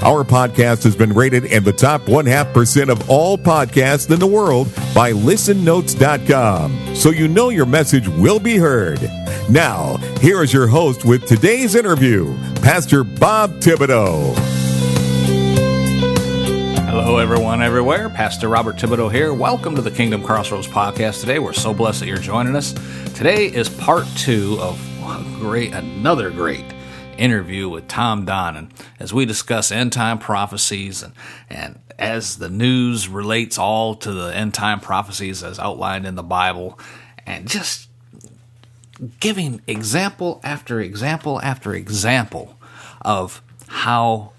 Our podcast has been rated in the top one half percent of all podcasts in the world by listennotes.com. So you know your message will be heard. Now, here is your host with today's interview, Pastor Bob Thibodeau. Hello, everyone, everywhere. Pastor Robert Thibodeau here. Welcome to the Kingdom Crossroads podcast. Today, we're so blessed that you're joining us. Today is part two of great, another great interview with Tom Donnan as we discuss end time prophecies and, and as the news relates all to the end time prophecies as outlined in the Bible and just giving example after example after example of how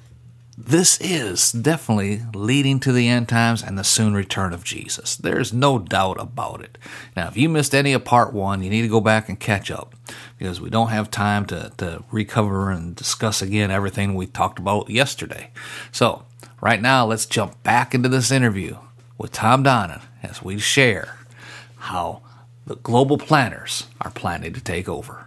this is definitely leading to the end times and the soon return of Jesus. There's no doubt about it. Now, if you missed any of part one, you need to go back and catch up because we don't have time to, to recover and discuss again everything we talked about yesterday. So, right now, let's jump back into this interview with Tom Donnan as we share how the global planners are planning to take over.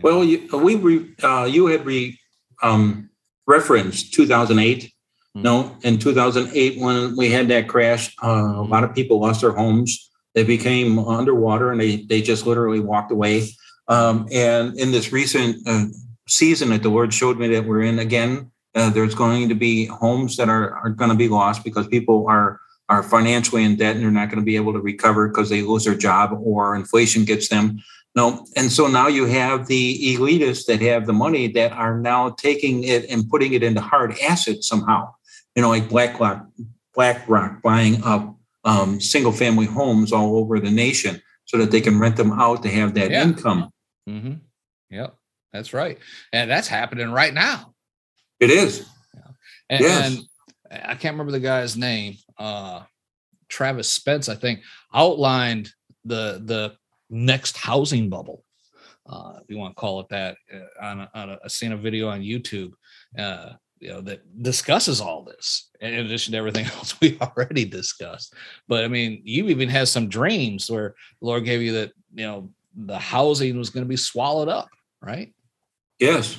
Well, you, we re, uh, you had re, um, referenced 2008. Mm-hmm. No, in 2008 when we had that crash, uh, a lot of people lost their homes. They became underwater and they they just literally walked away. Um, and in this recent uh, season that the Lord showed me that we're in again, uh, there's going to be homes that are, are going to be lost because people are are financially in debt and they're not going to be able to recover because they lose their job or inflation gets them. No, and so now you have the elitists that have the money that are now taking it and putting it into hard assets somehow. You know, like BlackRock, BlackRock buying up um, single family homes all over the nation so that they can rent them out to have that yeah. income. Mm-hmm. Yep, that's right, and that's happening right now. It is. Yeah. And, yes. and I can't remember the guy's name. Uh, Travis Spence, I think, outlined the the next housing bubble, uh, if you want to call it that, uh, on, a, on a, seen a video on YouTube, uh, you know, that discusses all this in addition to everything else we already discussed. But I mean, you even had some dreams where the Lord gave you that, you know, the housing was going to be swallowed up, right? Yes.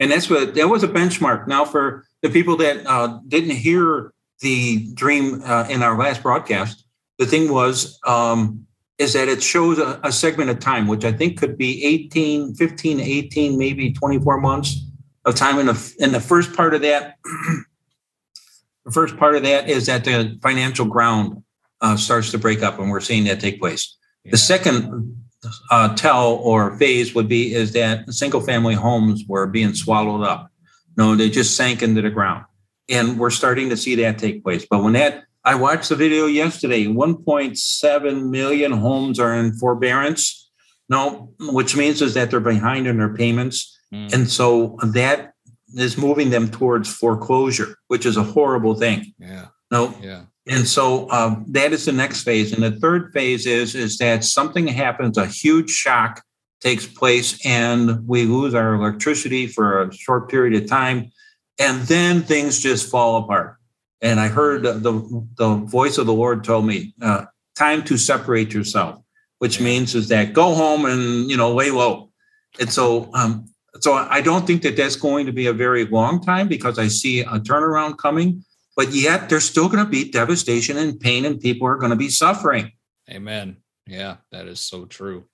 And that's what that was a benchmark. Now, for the people that uh, didn't hear the dream uh, in our last broadcast, the thing was um, is that it shows a, a, segment of time, which I think could be 18, 15, 18, maybe 24 months of time. In the, in the first part of that, the first part of that is that the financial ground uh, starts to break up, and we're seeing that take place. Yeah. The second uh, tell or phase would be is that single family homes were being swallowed up. No, they just sank into the ground. And we're starting to see that take place. But when that I watched the video yesterday. 1.7 million homes are in forbearance. No, which means is that they're behind in their payments. Mm. And so that is moving them towards foreclosure, which is a horrible thing. Yeah. No. Yeah. And so um, that is the next phase. And the third phase is is that something happens, a huge shock takes place, and we lose our electricity for a short period of time, and then things just fall apart and I heard the the voice of the Lord told me, uh, "Time to separate yourself," which means is that go home and you know lay low. And so, um, so I don't think that that's going to be a very long time because I see a turnaround coming. But yet, there's still going to be devastation and pain, and people are going to be suffering. Amen. Yeah, that is so true.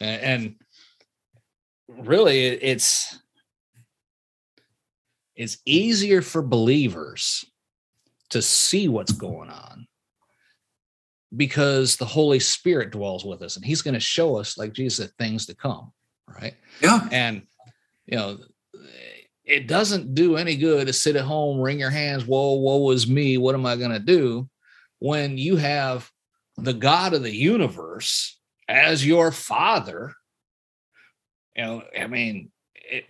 And, and really, it's it's easier for believers to see what's going on because the Holy Spirit dwells with us and he's going to show us, like Jesus said, things to come. Right. Yeah. And, you know, it doesn't do any good to sit at home, wring your hands, whoa, woe is me. What am I going to do? When you have the God of the universe as your father, you know, I mean, it,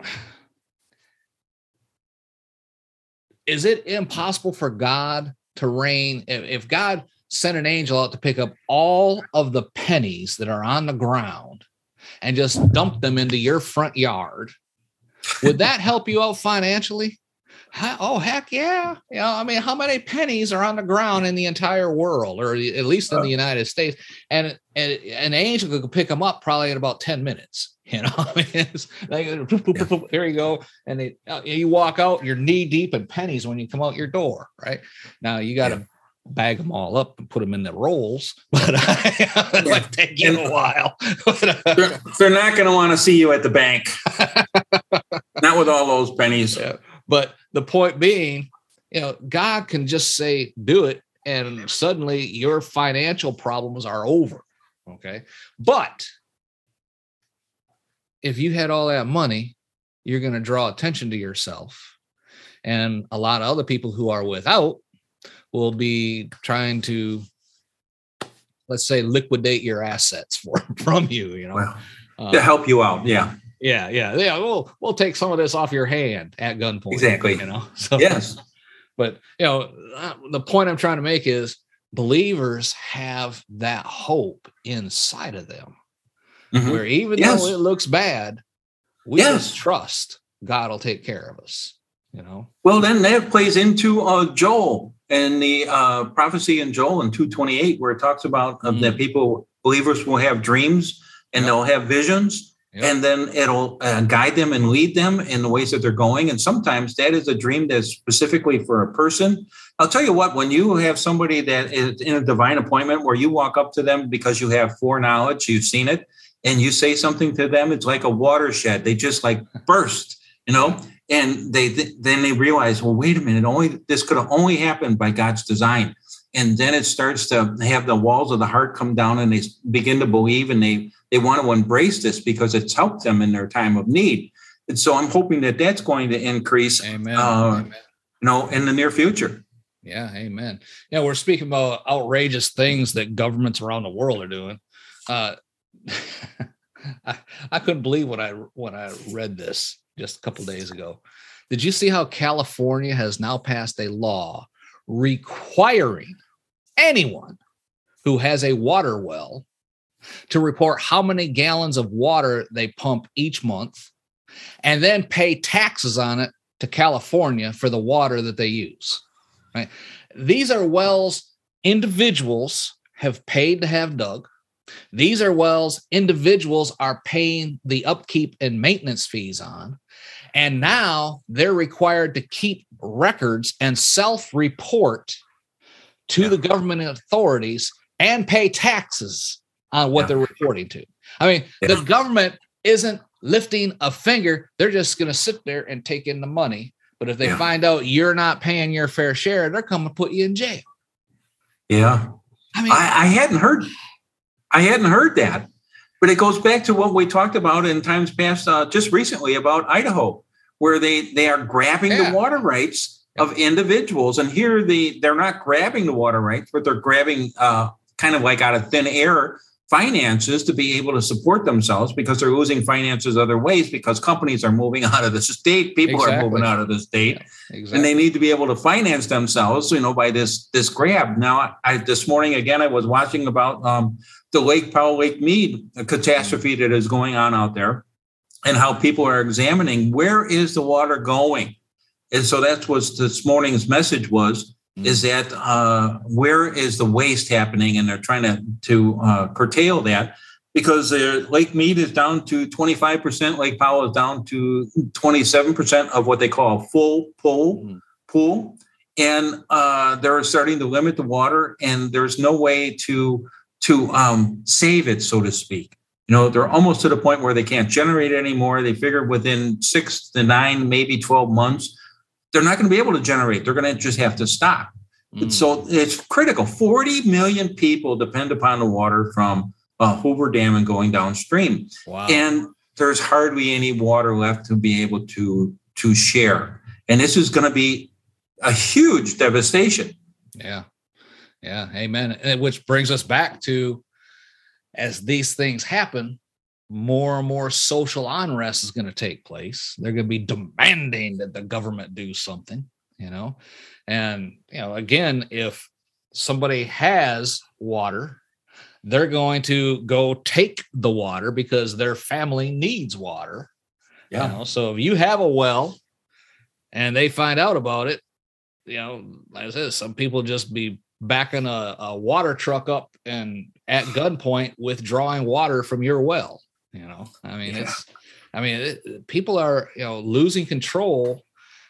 is it impossible for God to reign? If, God sent an angel out to pick up all of the pennies that are on the ground and just dump them into your front yard, would that help you out financially? Oh heck yeah you know i mean how many pennies are on the ground in the entire world or at least in the united states and, and an angel could pick them up probably in about 10 minutes you know I mean, it's like, yeah. here you go and they, uh, you walk out you're knee deep in pennies when you come out your door right now you got to yeah. bag them all up and put them in the rolls but it yeah. might take you a while they're, they're, not going to want to see you at the bank not with all those pennies yeah. But the point being, you know, God can just say, do it, and suddenly your financial problems are over. Okay. But if you had all that money, you're going to draw attention to yourself. And a lot of other people who are without will be trying to, let's say, liquidate your assets for from you, you know, well, uh, to help you out. Yeah. Yeah, yeah, yeah. We'll we'll take some of this off your hand at gunpoint. Exactly. You know. So yes. But you know, uh, the point I'm trying to make is believers have that hope inside of them, mm-hmm. where even yes. though it looks bad, we yes. just trust God will take care of us. You know. Well, then that plays into uh, Joel and the uh, prophecy in Joel in 228, where it talks about uh, mm-hmm. that people believers will have dreams and yep. they'll have visions And then it'll uh, guide them and lead them in the ways that they're going. And sometimes that is a dream that's specifically for a person. I'll tell you what, when you have somebody that is in a divine appointment where you walk up to them because you have foreknowledge, you've seen it, and you say something to them, it's like a watershed. They just like burst, you know, and they then they realize, well, wait a minute, only this could have only happened by God's design. And then it starts to have the walls of the heart come down and they begin to believe and they they want to embrace this because it's helped them in their time of need. And so I'm hoping that that's going to increase, amen. Uh, amen. you know, in the near future. Yeah, amen. Yeah, we're speaking about outrageous things that governments around the world are doing. Uh, I, I couldn't believe when I when I read this just a couple days ago. Did you see how California has now passed a law requiring anyone who has a water well to report how many gallons of water they pump each month and then pay taxes on it to California for the water that they use. Right? These are wells individuals have paid to have dug. These are wells individuals are paying the upkeep and maintenance fees on. And now they're required to keep records and self report to yeah. the government authorities and pay taxes on what yeah. they're reporting to. I mean, yeah. the government isn't lifting a finger. They're just going to sit there and take in the money. But if they yeah. find out you're not paying your fair share, they're coming to put you in jail. Yeah. I mean, I, I hadn't heard, I hadn't heard that, but it goes back to what we talked about in times past, uh, just recently about Idaho, where they they are grabbing the water rights of individuals, and here the they're not grabbing the water rights, but they're grabbing uh, kind of like out of thin air finances to be able to support themselves because they're losing finances other ways because companies are moving out of the state. People exactly. are moving out of the state. Yeah, exactly. and they need to be able to finance themselves you know by this this grab. Now i this morning again i was watching about um, the lake powell lake mead catastrophe that is going on out there and how people are examining where is the water going. And so that's what this morning's message was mm. is that uh, where is the waste happening, and they're trying to to uh, curtail that because Lake Mead is down to 25%, Lake Powell is down to 27% of what they call full pool mm. pool, and uh, they're starting to limit the water, and there's no way to to um, save it, so to speak. You know, they're almost to the point where they can't generate it anymore. They figure within six to nine, maybe 12 months, they're not going to be able to generate. They're going to just have to stop. Mm. So it's critical. 40 million people depend upon the water from uh, Hoover Dam and going downstream. Wow. And there's hardly any water left to be able to to share. And this is going to be a huge devastation. Yeah. Yeah. Amen. And which brings us back to as these things happen, more and more social unrest is going to take place. They're going to be demanding that the government do something, you know. And you know, again, if somebody has water, they're going to go take the water because their family needs water. Yeah. You know, so if you have a well and they find out about it, you know, like I said, some people just be backing a, a water truck up and at gunpoint withdrawing water from your well. You know, I mean, Yeah. it's, I mean, it, people are, you know, losing control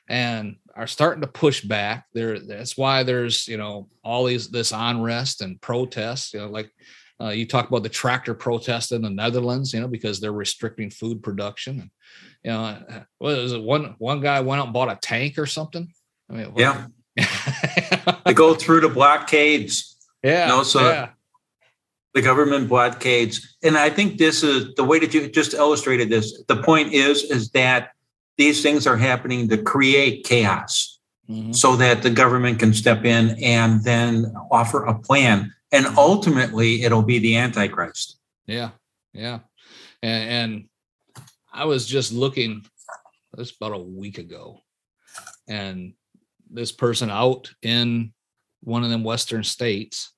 and are starting to push back. There, that's why there's, you know, all these this unrest and protests. You know, like uh, you talk about the tractor protest in the Netherlands. You know, because they're restricting food production. And you know, uh, what is it? One one guy went out and bought a tank or something. I mean, Yeah. They go through the blockades, yeah, No, so- yeah, the government blockades. And I think this is the way that you just illustrated this. The point is, is that these things are happening to create chaos Mhm. so that the government can step in and then offer a plan. And ultimately, it'll be the Antichrist. yeah, yeah. And, and I was just looking this about a week ago, and this person out in one of them western states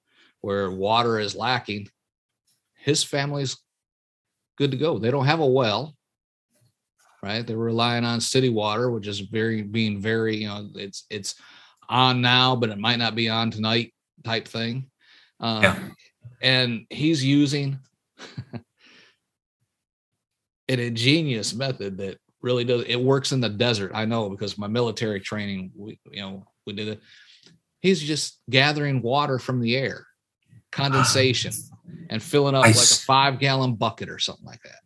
where water is lacking, his family's good to go. They don't have a well, right? They're relying on city water, which is very being very, you know, it's it's on now, but it might not be on tonight type thing. Um, Yeah. And he's using an ingenious method that really does it works in the desert. I know because my military training, we you know we did it. He's just gathering water from the air, condensation, and filling up I like a s- five gallon bucket or something like that.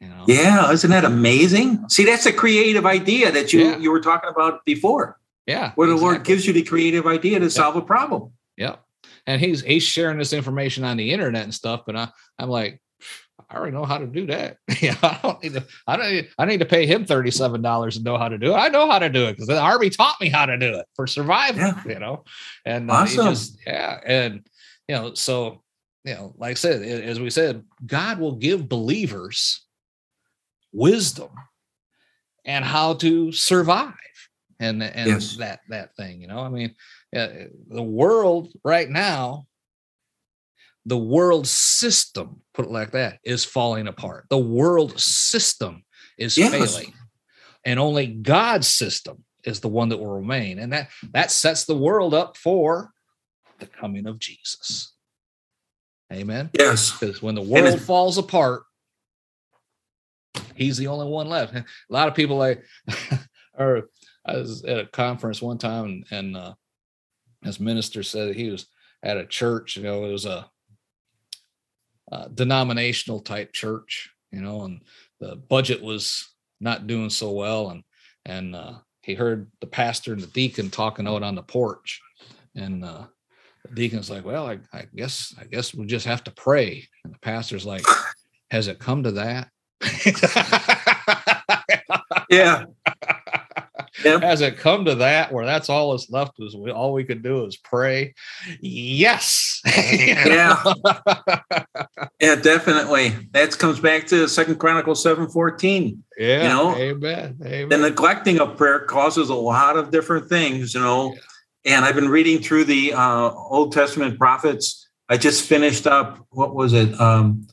You know? Yeah, isn't that amazing? See, that's a creative idea that you Yeah. you were talking about before, Yeah. where the Lord gives you the creative idea to solve a problem. Yep. And he's he's sharing this information on the internet and stuff, but I, I'm like, I already know how to do that. yeah, I don't need to. I don't. Need, I need to pay him thirty seven dollars and know how to do it. I know how to do it because the army taught me how to do it for survival. Yeah. You know, and uh, Awesome. just yeah, and you know, so you know, like I said, as we said, God will give believers wisdom and how to survive and and Yes. that that thing. You know, I mean, uh, the world right now the world system put it like that is falling apart the world system is Yes. failing and only god's system is the one that will remain and that that sets the world up for the coming of jesus. Amen? Yes. because when the world falls apart he's the only one left. A lot of people like or i was at a conference one time and, and uh this minister said he was at a church you know it was a, uh denominational type church you know and the budget was not doing so well and and uh he heard the pastor and the deacon talking out on the porch and uh the deacon's like well I, I guess i guess we just have to pray and the pastor's like has it come to that Yeah. Yep. has it come to that where that's all that's left is we all we could do is pray yes Yeah. Yeah, definitely. That comes back to Second Chronicles seven fourteen. yeah You know, amen amen The neglecting of prayer causes a lot of different things, you know. And I've been reading through the uh, Old Testament prophets. I just finished up. What was it? Um,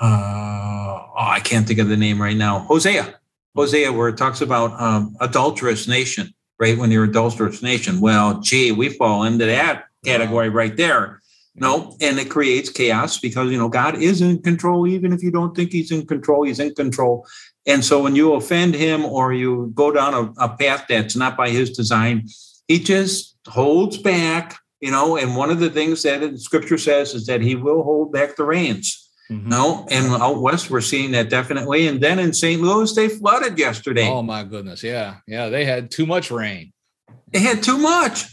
uh, oh, I can't think of the name right now. Hosea. Hosea, where it talks about um, adulterous nation, right? When you're adulterous nation. Well, gee, we fall into that category right there. No, and it creates chaos because you know God is in control, even if you don't think He's in control, He's in control. And so when you offend Him or you go down a, a path that's not by His design, He just holds back. You know, and one of the things that Scripture says is that He will hold back the reins. Mhm. No, and out west we're seeing that definitely. And then in St. Louis, they flooded yesterday. oh my goodness yeah yeah they had too much rain They had too much.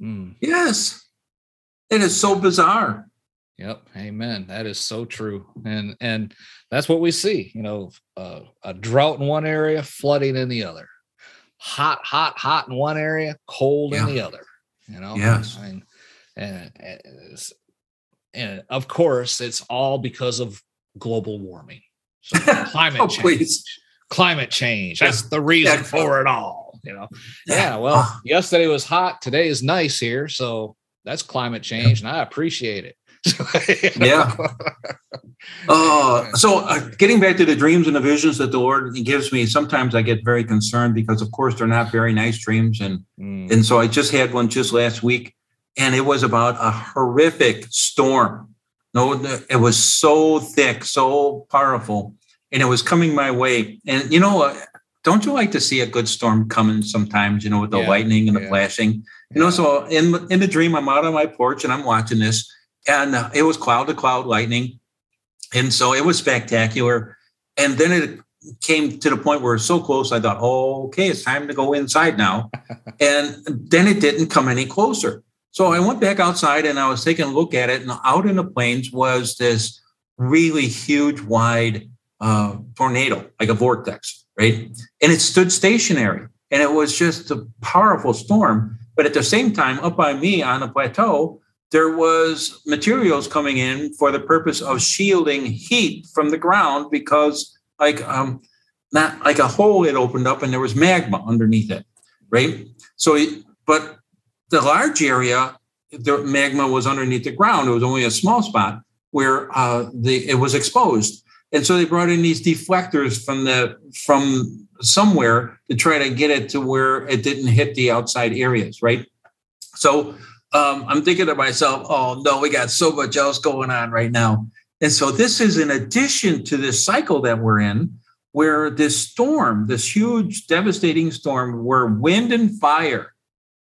Mm, Yes, it is so bizarre. yep amen that is so true and and that's what we see you know uh, a drought in one area flooding in the other hot hot hot in one area cold in the other you know Yes. I mean, and, and of course it's all because of global warming so oh, climate Oh, change please. climate change that's the reason Yeah. for it all you know yeah well Oh, yesterday was hot today is nice here so that's climate change, and I appreciate it. yeah. Uh, so, uh, getting back to the dreams and the visions that the Lord gives me, sometimes I get very concerned because, of course, they're not very nice dreams, and mm. and so I just had one just last week, and it was about a horrific storm. No, it was so thick, so powerful, and it was coming my way. And you know, uh, don't you like to see a good storm coming sometimes? You know, with the yeah. lightning and the yeah. flashing. You know, so in in the dream, I'm out on my porch and I'm watching this, and uh, it was cloud to cloud lightning, and so it was spectacular. And then it came to the point where it's so close, I thought, oh, okay, it's time to go inside now. and then it didn't come any closer. So I went back outside and I was taking a look at it, and out in the plains was this really huge, wide uh, tornado, like a vortex, right? And it stood stationary, and it was just a powerful storm. But at the same time, up by me on the plateau, there was materials coming in for the purpose of shielding heat from the ground because, like, um, not like a hole had opened up and there was magma underneath it, right? So, but the large area, the magma was underneath the ground. It was only a small spot where uh, the it was exposed, and so they brought in these deflectors from the from somewhere to try to get it to where it didn't hit the outside areas, right? So um, I'm thinking to myself, oh no, we got so much else going on right now. And so this is in addition to this cycle that we're in, where this storm, this huge, devastating storm, where wind and fire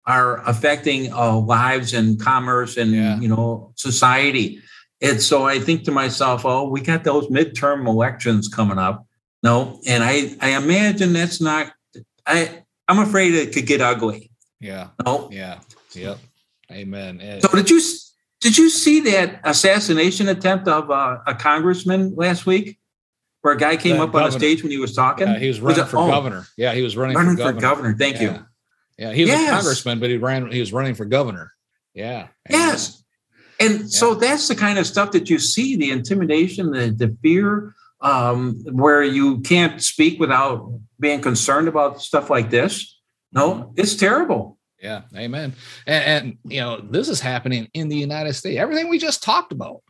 are affecting uh, lives and commerce and yeah. you know society. And so I think to myself, oh, we got those midterm elections coming up. No, and I I imagine that's not. I I'm afraid it could get ugly. Yeah. No. Yeah. Yep. Amen. So did you did you see that assassination attempt of uh, a congressman last week? Where a guy came up governor. on a stage when he was talking. Yeah, he was running was it, for oh, governor. Yeah, he was running, running for, governor. for governor. Thank yeah. you. Yeah, he was yes. a congressman, but he ran. He was running for governor. Yeah. Yes. And yeah. so that's the kind of stuff that you see: the intimidation, the the fear, um, where you can't speak without being concerned about stuff like this. No, it's terrible. Yeah, amen. And, and, you know, this is happening in the United States. Everything we just talked about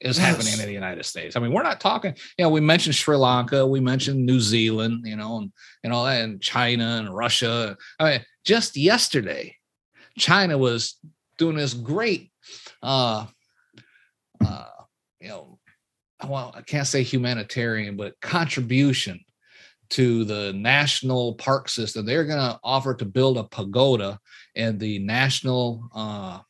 is yes. happening in the United States. I mean, we're not talking, you know, we mentioned Sri Lanka, we mentioned New Zealand, you know, and, and all that, and China and Russia. I mean, just yesterday, China was doing this great, uh, uh, you know, well, I can't say humanitarian, but contribution to the national park system. They're going to offer to build a pagoda in the national uh,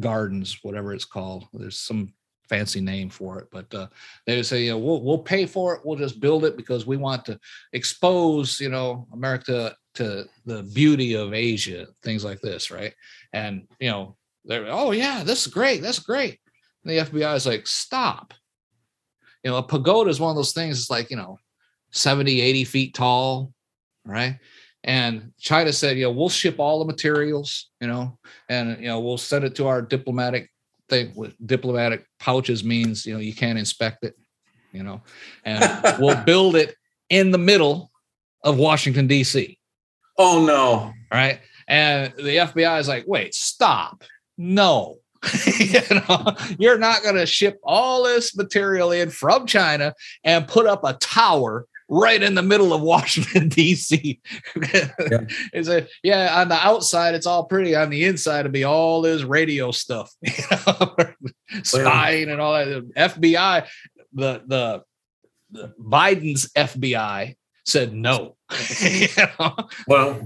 gardens, whatever it's called. There's some fancy name for it, but uh, they would say, you know, we'll we'll pay for it. We'll just build it because we want to expose, you know, America to the beauty of Asia, things like this, right? And you know, they're oh yeah, this is great, that's great. And the FBI is like, stop. You know, a pagoda is one of those things. It's like you know, 70, 80 feet tall, right? And China said, you know, we'll ship all the materials, you know, and you know, we'll send it to our diplomatic thing. With diplomatic pouches means, you know, you can't inspect it, you know, and we'll build it in the middle of Washington, D.C. Oh no. Right. And the FBI is like, wait, stop. No. you know, you're not going to ship all this material in from China and put up a tower right in the middle of Washington D.C. yeah. Is a yeah on the outside it's all pretty, on the inside it'd be all this radio stuff, you know, spying and all that. FBI, the the, the Biden's FBI said no. you know? Well,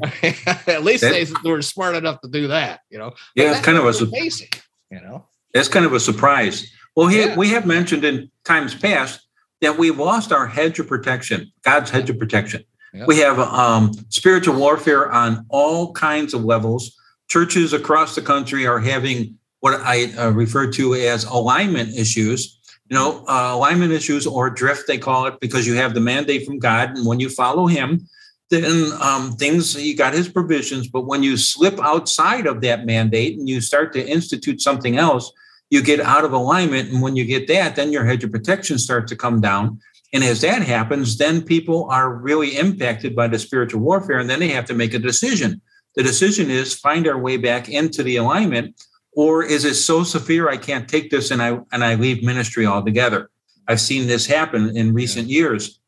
at least that, they were smart enough to do that. You know, yeah, it's kind of a basic. You know, that's kind of a surprise. Well, he, yeah. we have mentioned in times past that we've lost our hedge of protection, God's hedge of protection. We have um, spiritual warfare on all kinds of levels. Churches across the country are having what I uh, refer to as alignment issues. You know, uh, alignment issues or drift, they call it, because you have the mandate from God. And when you follow Him, then um, things, you got His provisions. But when you slip outside of that mandate and you start to institute something else, you get out of alignment. And when you get that, then your hedge of protection starts to come down. And as that happens, then people are really impacted by the spiritual warfare. And then they have to make a decision. the decision is find our way back into the alignment, or is it so severe I can't take this and I and I leave ministry altogether? I've seen this happen in recent yeah. years.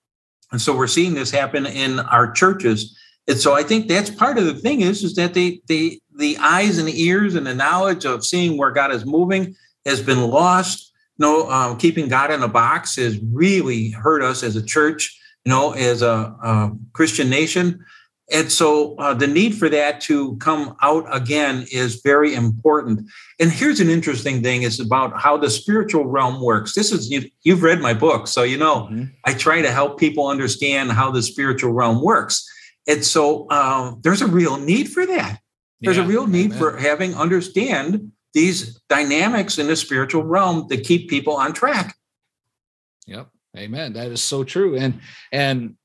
And so we're seeing this happen in our churches. And so I think that's part of the thing is, is that they, they, the eyes and the ears and the knowledge of seeing where God is moving has been lost. You know, um, keeping God in a box has really hurt us as a church, you know, as a, a Christian nation. And so uh, the need for that to come out again is very important. And here's an interesting thing is about how the spiritual realm works. This is you, have read my book, so you know mm-hmm. I try to help people understand how the spiritual realm works. And so uh, there's a real need for that. There's yeah, a real need amen. for having understand these dynamics in the spiritual realm that keep people on track. Yep. Amen. That is so true. And and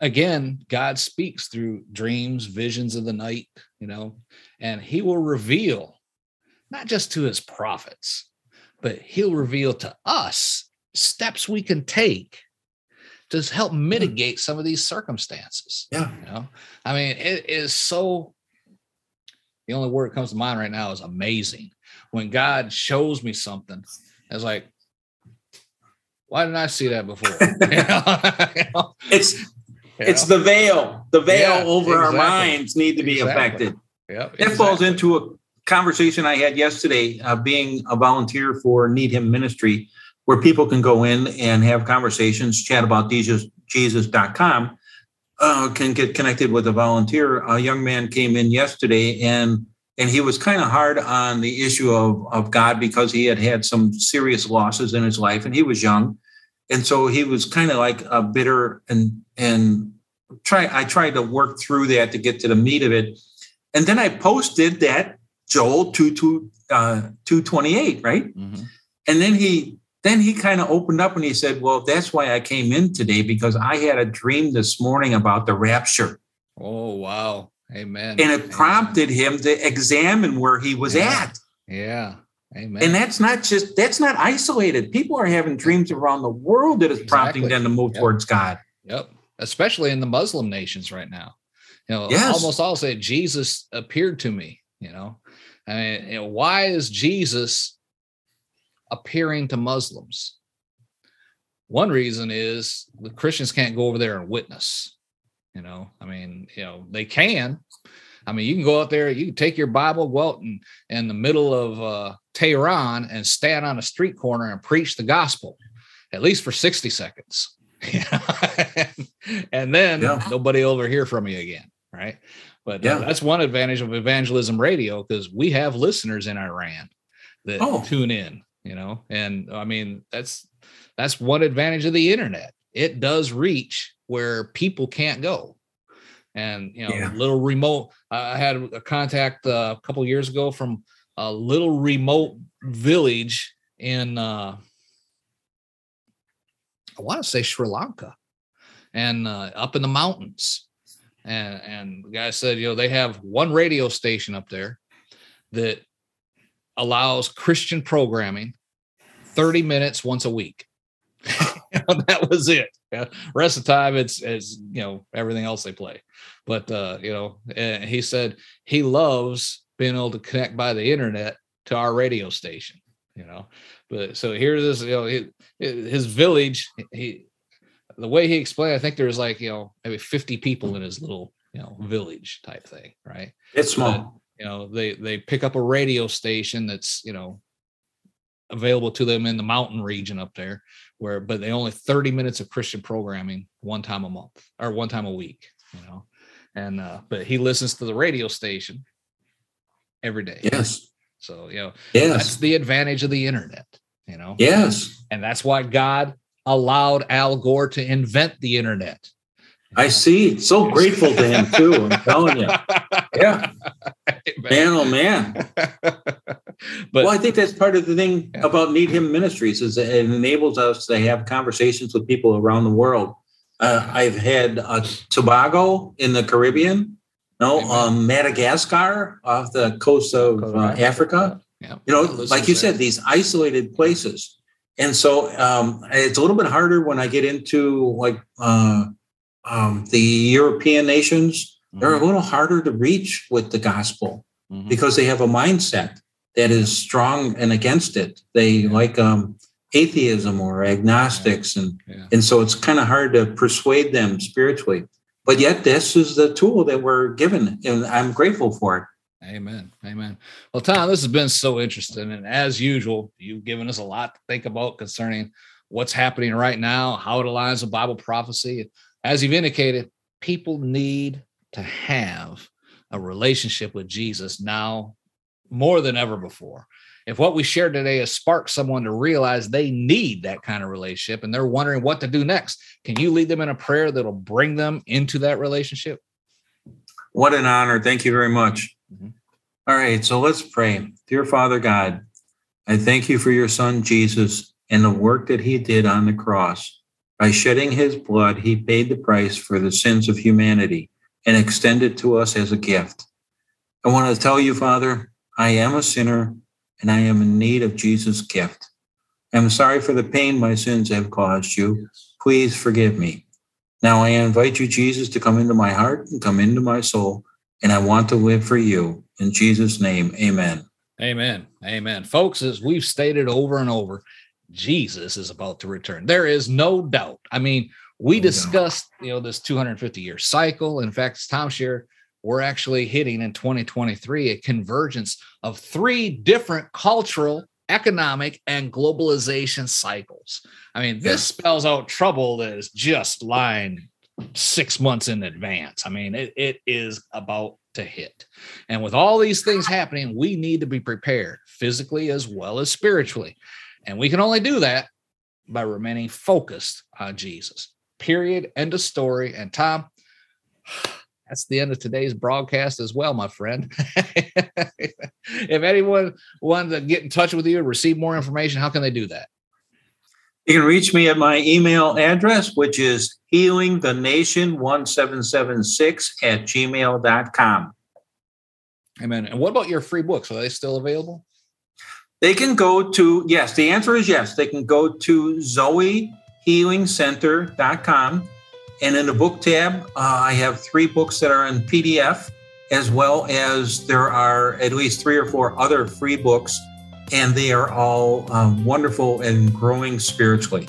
again, God speaks through dreams, visions of the night, you know, and he will reveal not just to his prophets, but he'll reveal to us steps we can take to help hmm. mitigate some of these circumstances. Yeah. You know, I mean, it is so the only word that comes to mind right now is amazing. When God shows me something, it's like, why didn't I see that before? you? It's it's the veil. The veil yeah, over exactly. our minds need to be exactly. affected. Yeah, exactly. It falls into a conversation I had yesterday, uh, being a volunteer for Need Him Ministry, where people can go in and have conversations, chat about Jesus, Jesus.com, uh, can get connected with a volunteer. A young man came in yesterday and and he was kind of hard on the issue of, of God because he had had some serious losses in his life and he was young. And so he was kind of like a bitter and and try i tried to work through that to get to the meat of it. And then i posted that joel 2, 2 uh, 228 right? Mm-hmm. and then he then he kind of opened up and he said well that's why i came in today because i had a dream this morning about the rapture. Oh wow amen and it prompted amen. him to examine where he was yeah. at yeah Amen. And that's not just that's not isolated. People are having dreams around the world that is exactly. prompting them to move yep. towards God. Yep. Especially in the Muslim nations right now. You know, yes. almost all say Jesus appeared to me, you know. I mean, you know, why is Jesus appearing to Muslims? One reason is the Christians can't go over there and witness. You know, I mean, you know, they can, I mean, you can go out there, you can take your Bible, go out in, in the middle of uh, Tehran and stand on a street corner and preach the gospel, at least for 60 seconds. and then yeah. nobody will ever hear from you again. Right. But uh, yeah. that's one advantage of evangelism radio because we have listeners in Iran that oh. tune in, you know, and I mean, that's that's one advantage of the internet. It does reach where people can't go. And you know yeah. little remote i had a contact uh, a couple years ago from a little remote village in uh, i want to say sri lanka and uh, up in the mountains. And and the guy said you know they have one radio station up there that allows christian programming 30 minutes once a week that was it yeah. Rest of the time, it's it's you know everything else they play. But uh, you know, he said he loves being able to connect by the internet to our radio station. You know, but so here's this. You know, he, his village. He the way he explained, I think there's like you know maybe 50 people in his little you know village type thing, right? It's small. But, you know, they they pick up a radio station that's you know available to them in the mountain region up there where but they only 30 minutes of christian programming one time a month or one time a week you know and uh but he listens to the radio station every day yes so you know yes. that's the advantage of the internet you know yes and that's why god allowed al gore to invent the internet I see. So grateful to him too. I'm telling you. Yeah. Man, oh man. but well, I think that's part of the thing yeah. about Need Him Ministries is it enables us to have conversations with people around the world. Uh, I've had uh, Tobago in the Caribbean, no, um, Madagascar off the coast of uh, Africa. Yeah. You know, like you said, these isolated places. And so um, it's a little bit harder when I get into like uh, um, the European nations they're a little harder to reach with the gospel Mhm. because they have a mindset that is strong and against it. They like um, atheism or agnostics, and Yeah. and so it's kind of hard to persuade them spiritually. But yet, this is the tool that we're given, and I'm grateful for it. Amen. Amen. Well, Tom, this has been so interesting. And as usual, you've given us a lot to think about concerning what's happening right now, how it aligns with Bible prophecy. As you've indicated, people need to have a relationship with Jesus now more than ever before. If what we shared today has sparked someone to realize they need that kind of relationship and they're wondering what to do next, can you lead them in a prayer that'll bring them into that relationship? What an honor. Thank you very much. Mhm. All right, so let's pray. Dear Father God, I thank you for your son Jesus and the work that he did on the cross. By shedding his blood, he paid the price for the sins of humanity and extend it to us as a gift. I want to tell you, Father, I am a sinner and I am in need of Jesus' gift. I'm sorry for the pain my sins have caused you. Please forgive me. Now I invite you, Jesus, to come into my heart and come into my soul, and I want to live for you. In Jesus' name, amen. Amen. Amen. Folks, as we've stated over and over, Jesus is about to return. There is no doubt. I mean, we discussed, you know, this 250 year cycle. In fact, shared, we're actually hitting in 2023 a convergence of three different cultural, economic, and globalization cycles. I mean, this spells out trouble that is just lying six months in advance. I mean, it, it is about to hit. And with all these things happening, we need to be prepared physically as well as spiritually. And we can only do that by remaining focused on Jesus. Period. End of story. And Tom, that's the end of today's broadcast as well, my friend. if anyone wanted to get in touch with you and receive more information, how can they do that? You can reach me at my email address, which is healingthenation1776 at gmail.com. Amen. And what about your free books? Are they still available? They can go to, yes, the answer is yes. They can go to zoehealingcenter.com. And in the book tab, uh, I have three books that are in PDF, as well as there are at least three or four other free books, and they are all um, wonderful and growing spiritually.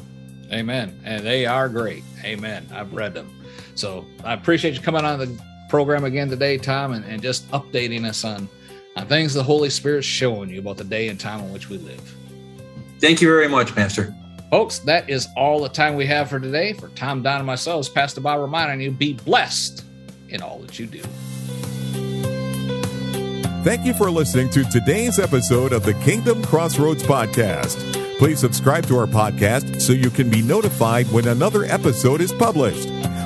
Amen. And they are great. Amen. I've read them. So I appreciate you coming on the program again today, Tom, and, and just updating us on, on things the Holy Spirit's showing you about the day and time in which we live. Thank you very much, Pastor. Folks, that is all the time we have for today. For Tom, Don, and myself, Pastor Bob reminding you be blessed in all that you do. Thank you for listening to today's episode of the Kingdom Crossroads Podcast. Please subscribe to our podcast so you can be notified when another episode is published.